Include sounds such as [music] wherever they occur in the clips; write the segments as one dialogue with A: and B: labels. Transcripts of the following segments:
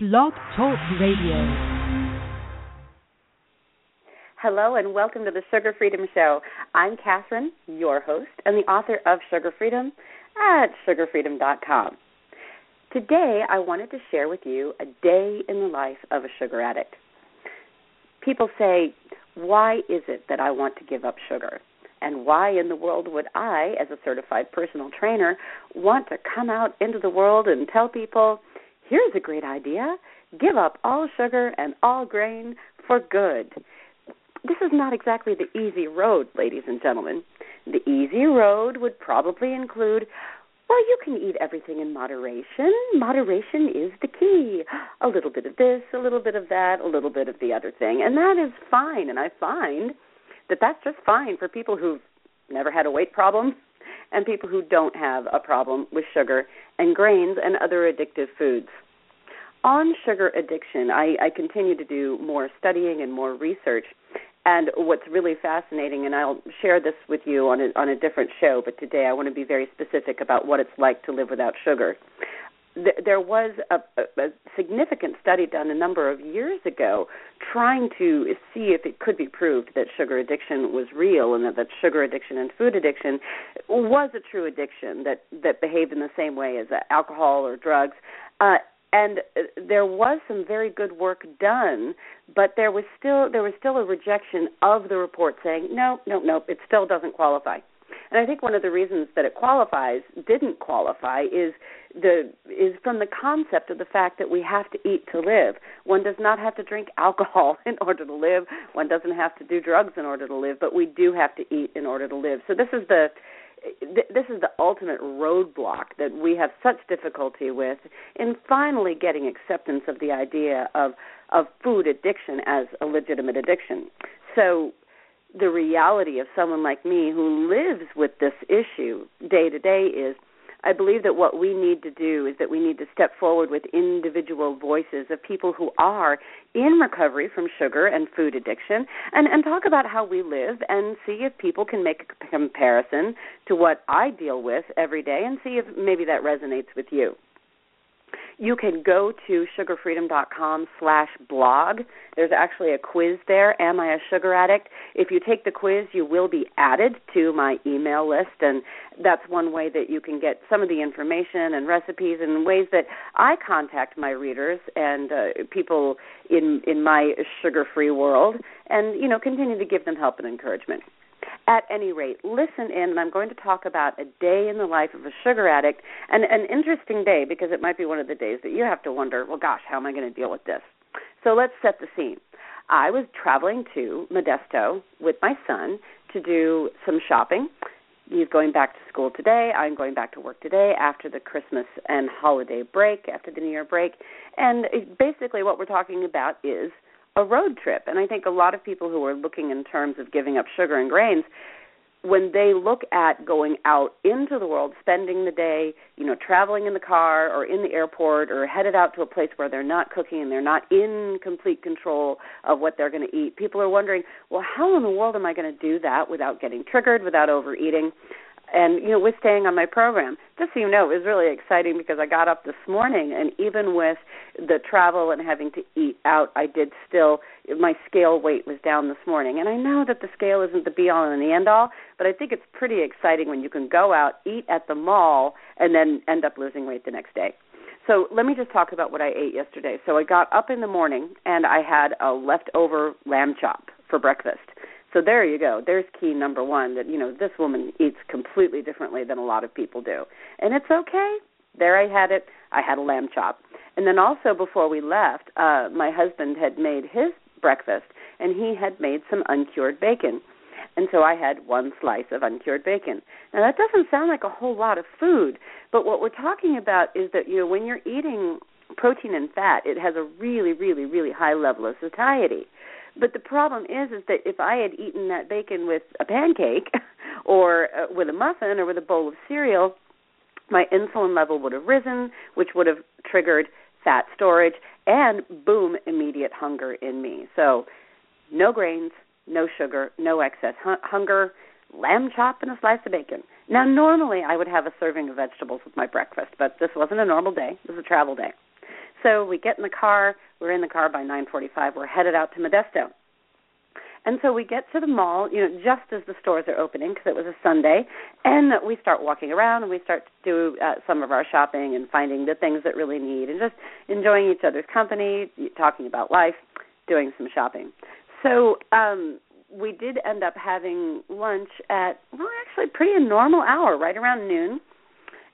A: Blog Talk Radio.
B: Hello and welcome to the Sugar Freedom Show. I'm Catherine, your host, and the author of Sugar Freedom at sugarfreedom.com. Today, I wanted to share with you a day in the life of a sugar addict. People say, Why is it that I want to give up sugar? And why in the world would I, as a certified personal trainer, want to come out into the world and tell people, Here's a great idea give up all sugar and all grain for good. This is not exactly the easy road, ladies and gentlemen. The easy road would probably include well, you can eat everything in moderation. Moderation is the key. A little bit of this, a little bit of that, a little bit of the other thing. And that is fine. And I find that that's just fine for people who've never had a weight problem and people who don't have a problem with sugar and grains and other addictive foods on sugar addiction, I, I continue to do more studying and more research. And what's really fascinating, and I'll share this with you on a, on a different show, but today I want to be very specific about what it's like to live without sugar. There was a, a, a significant study done a number of years ago trying to see if it could be proved that sugar addiction was real and that, that sugar addiction and food addiction was a true addiction that, that behaved in the same way as alcohol or drugs. Uh, and uh, there was some very good work done but there was still there was still a rejection of the report saying no no no it still doesn't qualify and i think one of the reasons that it qualifies didn't qualify is the is from the concept of the fact that we have to eat to live. One does not have to drink [laughs] alcohol in order to live. One doesn't have to do drugs in order to live but we do have to eat in order to live. So this is the this is the ultimate roadblock that we have such difficulty with in finally getting acceptance of the idea of of food addiction as a legitimate addiction. So the reality of someone like me who lives with this issue day to day is I believe that what we need to do is that we need to step forward with individual voices of people who are in recovery from sugar and food addiction and, and talk about how we live and see if people can make a comparison to what I deal with every day and see if maybe that resonates with you you can go to sugarfreedom.com slash blog. There's actually a quiz there, Am I a Sugar Addict? If you take the quiz, you will be added to my email list, and that's one way that you can get some of the information and recipes and ways that I contact my readers and uh, people in, in my sugar-free world and, you know, continue to give them help and encouragement. At any rate, listen in, and I'm going to talk about a day in the life of a sugar addict, and an interesting day because it might be one of the days that you have to wonder, well, gosh, how am I going to deal with this? So let's set the scene. I was traveling to Modesto with my son to do some shopping. He's going back to school today. I'm going back to work today after the Christmas and holiday break, after the New Year break. And basically, what we're talking about is a road trip. And I think a lot of people who are looking in terms of giving up sugar and grains, when they look at going out into the world, spending the day, you know, traveling in the car or in the airport or headed out to a place where they're not cooking and they're not in complete control of what they're going to eat, people are wondering, well, how in the world am I going to do that without getting triggered, without overeating? And you know with staying on my program. Just so you know it was really exciting because i got up this morning and even with the travel and having to eat out i did still my scale weight was down this morning. And i know that the scale isn't the be all and the end all but i think it's pretty exciting when you can go out eat at the mall and then end up losing weight the next day. So let me just talk about what i ate yesterday. So i got up in the morning and i had a leftover lamb chop for breakfast so there you go. There's key number one that, you know, this woman eats completely differently than a lot of people do. And it's okay. There I had it. I had a lamb chop. And then also before we left, uh my husband had made his breakfast and he had made some uncured bacon. And so I had one slice of uncured bacon. Now that doesn't sound like a whole lot of food, but what we're talking about is that you know when you're eating protein and fat, it has a really really really high level of satiety. But the problem is, is that if I had eaten that bacon with a pancake, [laughs] or uh, with a muffin, or with a bowl of cereal, my insulin level would have risen, which would have triggered fat storage, and boom, immediate hunger in me. So, no grains, no sugar, no excess H- hunger, lamb chop and a slice of bacon. Now, normally I would have a serving of vegetables with my breakfast, but this wasn't a normal day. This was a travel day. So we get in the car. We're in the car by 9:45. We're headed out to Modesto. And so we get to the mall, you know, just as the stores are opening because it was a Sunday, and we start walking around and we start to do uh, some of our shopping and finding the things that really need and just enjoying each other's company, talking about life, doing some shopping. So um we did end up having lunch at well actually pretty a normal hour, right around noon.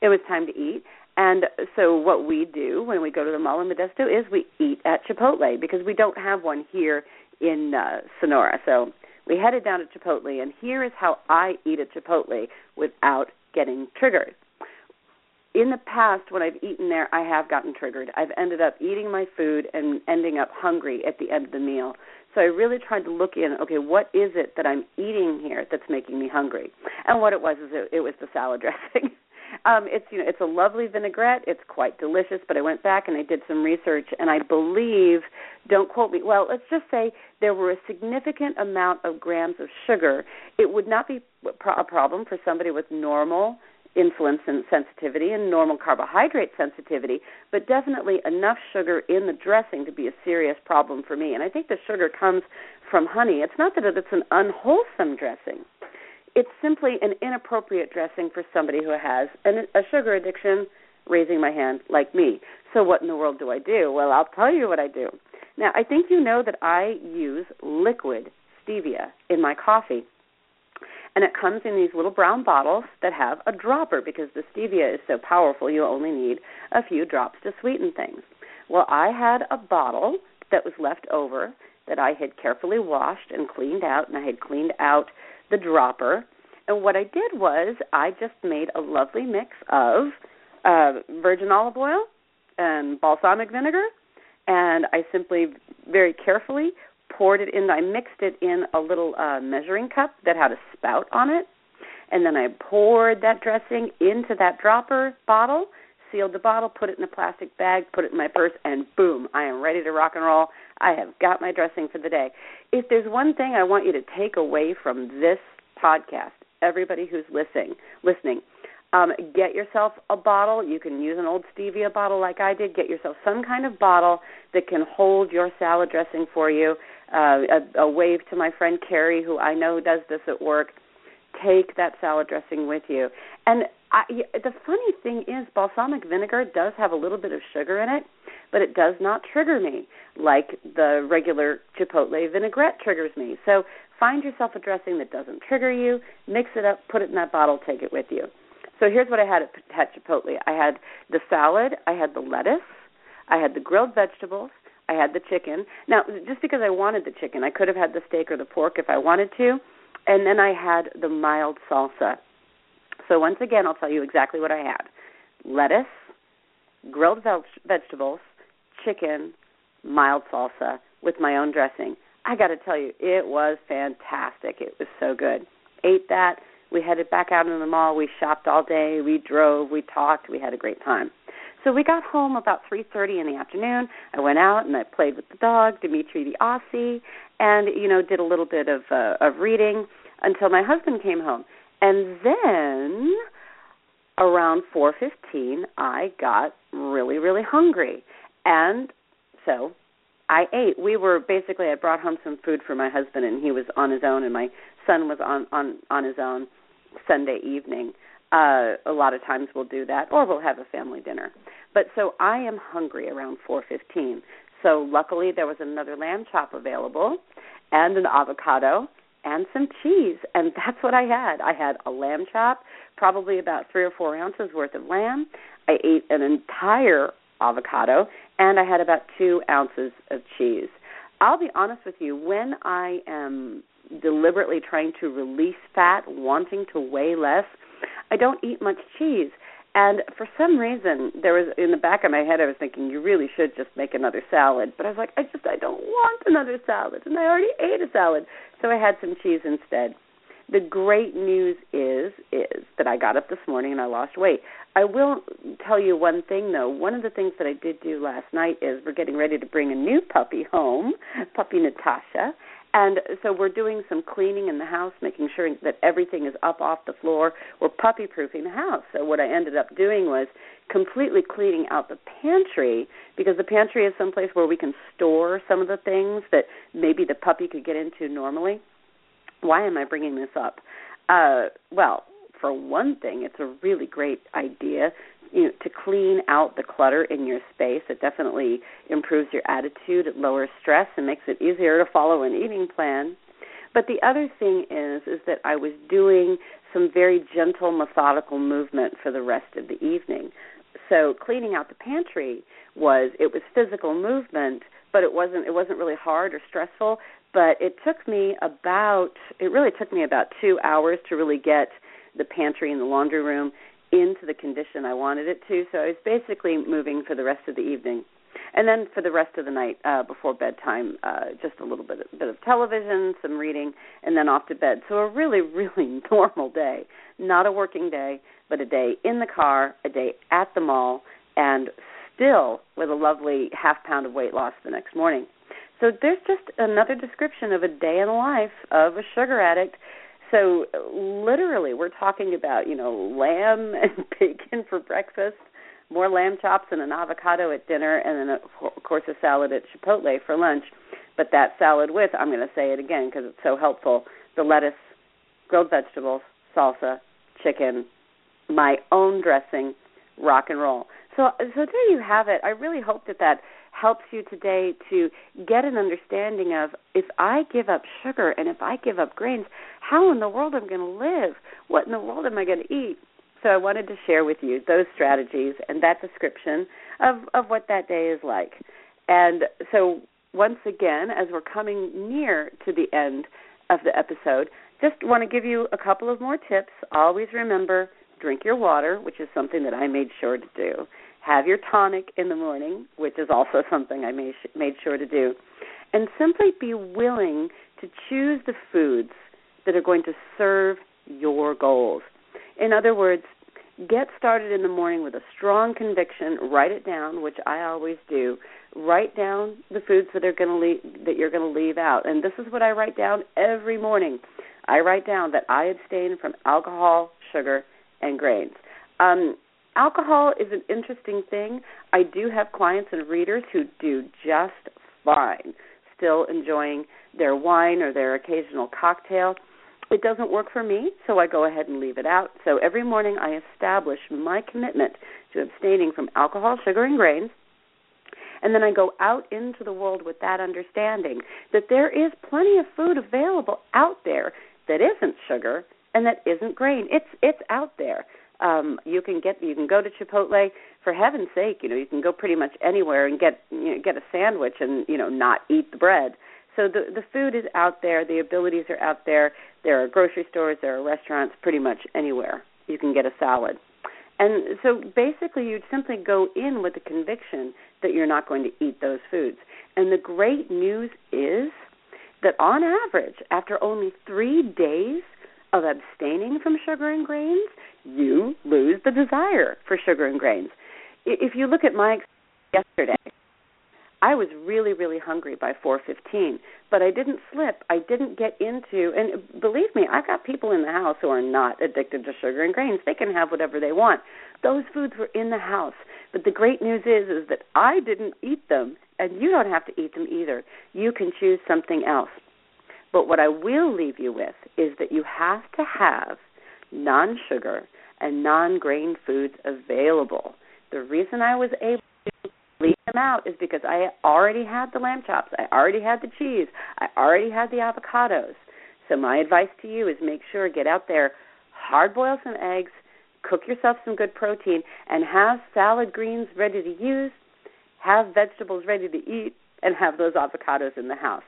B: It was time to eat. And so what we do when we go to the mall in Modesto is we eat at Chipotle because we don't have one here in uh, Sonora. So we headed down to Chipotle, and here is how I eat at Chipotle without getting triggered. In the past, when I've eaten there, I have gotten triggered. I've ended up eating my food and ending up hungry at the end of the meal. So I really tried to look in. Okay, what is it that I'm eating here that's making me hungry? And what it was is it, it was the salad [laughs] dressing. Um, it's you know it's a lovely vinaigrette. It's quite delicious. But I went back and I did some research, and I believe, don't quote me. Well, let's just say there were a significant amount of grams of sugar. It would not be a problem for somebody with normal insulin sensitivity and normal carbohydrate sensitivity, but definitely enough sugar in the dressing to be a serious problem for me. And I think the sugar comes from honey. It's not that it's an unwholesome dressing. It's simply an inappropriate dressing for somebody who has an, a sugar addiction, raising my hand, like me. So, what in the world do I do? Well, I'll tell you what I do. Now, I think you know that I use liquid stevia in my coffee. And it comes in these little brown bottles that have a dropper because the stevia is so powerful, you only need a few drops to sweeten things. Well, I had a bottle that was left over that I had carefully washed and cleaned out, and I had cleaned out the dropper. And what I did was I just made a lovely mix of uh, virgin olive oil and balsamic vinegar, and I simply very carefully poured it in. I mixed it in a little uh, measuring cup that had a spout on it, and then I poured that dressing into that dropper bottle, sealed the bottle, put it in a plastic bag, put it in my purse, and boom, I am ready to rock and roll. I have got my dressing for the day. If there's one thing I want you to take away from this podcast, everybody who's listening, listening, um, get yourself a bottle. You can use an old stevia bottle like I did. Get yourself some kind of bottle that can hold your salad dressing for you. Uh, a, a wave to my friend Carrie, who I know does this at work. Take that salad dressing with you. And I, the funny thing is, balsamic vinegar does have a little bit of sugar in it, but it does not trigger me like the regular chipotle vinaigrette triggers me. So find yourself a dressing that doesn't trigger you, mix it up, put it in that bottle, take it with you. So here's what I had at, at Chipotle. I had the salad, I had the lettuce, I had the grilled vegetables, I had the chicken. Now, just because I wanted the chicken, I could have had the steak or the pork if I wanted to, and then I had the mild salsa. So once again, I'll tell you exactly what I had: lettuce, grilled veg- vegetables, chicken, mild salsa with my own dressing. I got to tell you, it was fantastic. It was so good. Ate that we headed back out in the mall. We shopped all day. We drove. We talked. We had a great time. So we got home about 3:30 in the afternoon. I went out and I played with the dog, Dimitri the Aussie, and you know did a little bit of uh, of reading until my husband came home. And then around 4:15 I got really really hungry. And so I ate. We were basically I brought home some food for my husband and he was on his own and my son was on on on his own Sunday evening. Uh, a lot of times we'll do that, or we'll have a family dinner. But so I am hungry around 4:15. So luckily there was another lamb chop available, and an avocado and some cheese, and that's what I had. I had a lamb chop, probably about three or four ounces worth of lamb. I ate an entire avocado, and I had about two ounces of cheese. I'll be honest with you, when I am deliberately trying to release fat, wanting to weigh less, I don't eat much cheese. And for some reason, there was in the back of my head, I was thinking you really should just make another salad. But I was like, I just I don't want another salad, and I already ate a salad, so I had some cheese instead. The great news is is that I got up this morning and I lost weight. I will tell you one thing though. One of the things that I did do last night is we're getting ready to bring a new puppy home, puppy Natasha, And so we're doing some cleaning in the house, making sure that everything is up off the floor. We're puppy proofing the house. So what I ended up doing was completely cleaning out the pantry because the pantry is someplace where we can store some of the things that maybe the puppy could get into normally. Why am I bringing this up? Uh, well, for one thing, it's a really great idea you know, to clean out the clutter in your space. It definitely improves your attitude, it lowers stress, and makes it easier to follow an eating plan. But the other thing is is that I was doing some very gentle methodical movement for the rest of the evening. So cleaning out the pantry was it was physical movement, but it wasn't it wasn't really hard or stressful, but it took me about it really took me about 2 hours to really get the pantry and the laundry room into the condition I wanted it to. So I was basically moving for the rest of the evening. And then for the rest of the night uh, before bedtime, uh, just a little bit, bit of television, some reading, and then off to bed. So a really, [laughs] really normal day. Not a working day, but a day in the car, a day at the mall, and still with a lovely half pound of weight loss the next morning. So there's just another description of a day in the life of a sugar addict so literally, we're talking about you know lamb [laughs] and bacon for breakfast, more lamb chops and an avocado at dinner, and then of course a salad at Chipotle for lunch. But that salad with, I'm going to say it again because it's so helpful: the lettuce, grilled vegetables, salsa, chicken, my own dressing, rock and roll. So so there you have it. I really hope that that helps you today to get an understanding of if I give up sugar and if I give up grains, how in the world am I going to live? What in the world am I going to eat? So I wanted to share with you those strategies and that description of of what that day is like. And so once again, as we're coming near to the end of the episode, just want to give you a couple of more tips. Always remember drink your water, which is something that I made sure to do have your tonic in the morning, which is also [laughs] something I made, sure to do, and simply be willing to choose the foods that are going to serve your goals. In other words, get started in the morning with a strong conviction, write it down, which I always do. Write down the foods that are going to leave, that you're going to leave out. And this is what I write down every morning. I write down that I abstain from alcohol, sugar, and grains. Um, alcohol is an interesting thing. I do have clients and readers who do just fine, still enjoying their wine or their occasional cocktail. It doesn't work for me, so I go ahead and leave it out. So every morning I establish my commitment to abstaining from alcohol, sugar, and grains. And then I go out into the world with that understanding that there is plenty of food available out there that isn't sugar and that isn't grain. It's it's out there um you can get you can go to Chipotle for heaven's sake, you know, you can go pretty much anywhere and get you know, get a sandwich and, you know, not eat the bread. So the the food is out there, the abilities are out there. There are grocery stores, there are restaurants pretty much anywhere. You can get a salad. And so basically you'd simply go in with the conviction that you're not going to eat those foods. And the great news is that on average, after only 3 days of abstaining from sugar and grains, you lose the desire for sugar and grains. If you look at my yesterday, I was really really hungry by 4:15, but I didn't slip. I didn't get into and believe me, I've got people in the house who are not addicted to sugar and grains. They can have whatever they want. Those foods were in the house. But the great news is is that I didn't eat them and you don't have to eat them either. You can choose something else. But what I will leave you with is that you have to have non sugar, and non grain foods available. The reason I was able to leave them out is because I already had the lamb chops, I already had the cheese, I already had the avocados. So my advice to you is make sure get out there, hard boil some eggs, cook yourself some good protein, and have salad greens ready to use, have vegetables ready to eat, and have those avocados in the house.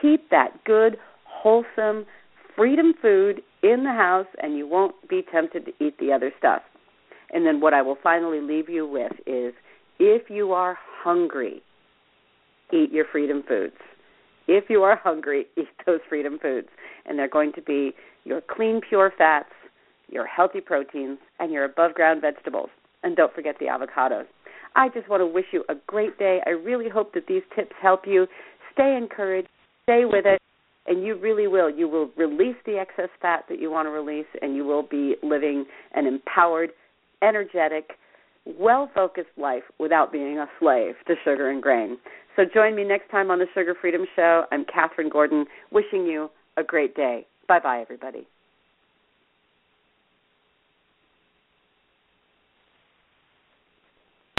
B: Keep that good, wholesome, freedom food in the house and you won't be tempted to eat the other stuff. And then what I will finally leave you with is if you are hungry, eat your freedom foods. If you are hungry, [laughs] eat those freedom foods. And they're going to be your clean, pure fats, your healthy proteins, and your above ground vegetables. And don't forget the avocados. I just want to wish you a great day. I really hope that these tips help you. Stay encouraged, stay with it, and you really will. You will release the excess fat that you want to release, and you will be living an empowered, energetic, well focused life without being a slave to sugar and grain. So join me next time on the Sugar Freedom Show. I'm Catherine Gordon, wishing you a great day. Bye bye, everybody.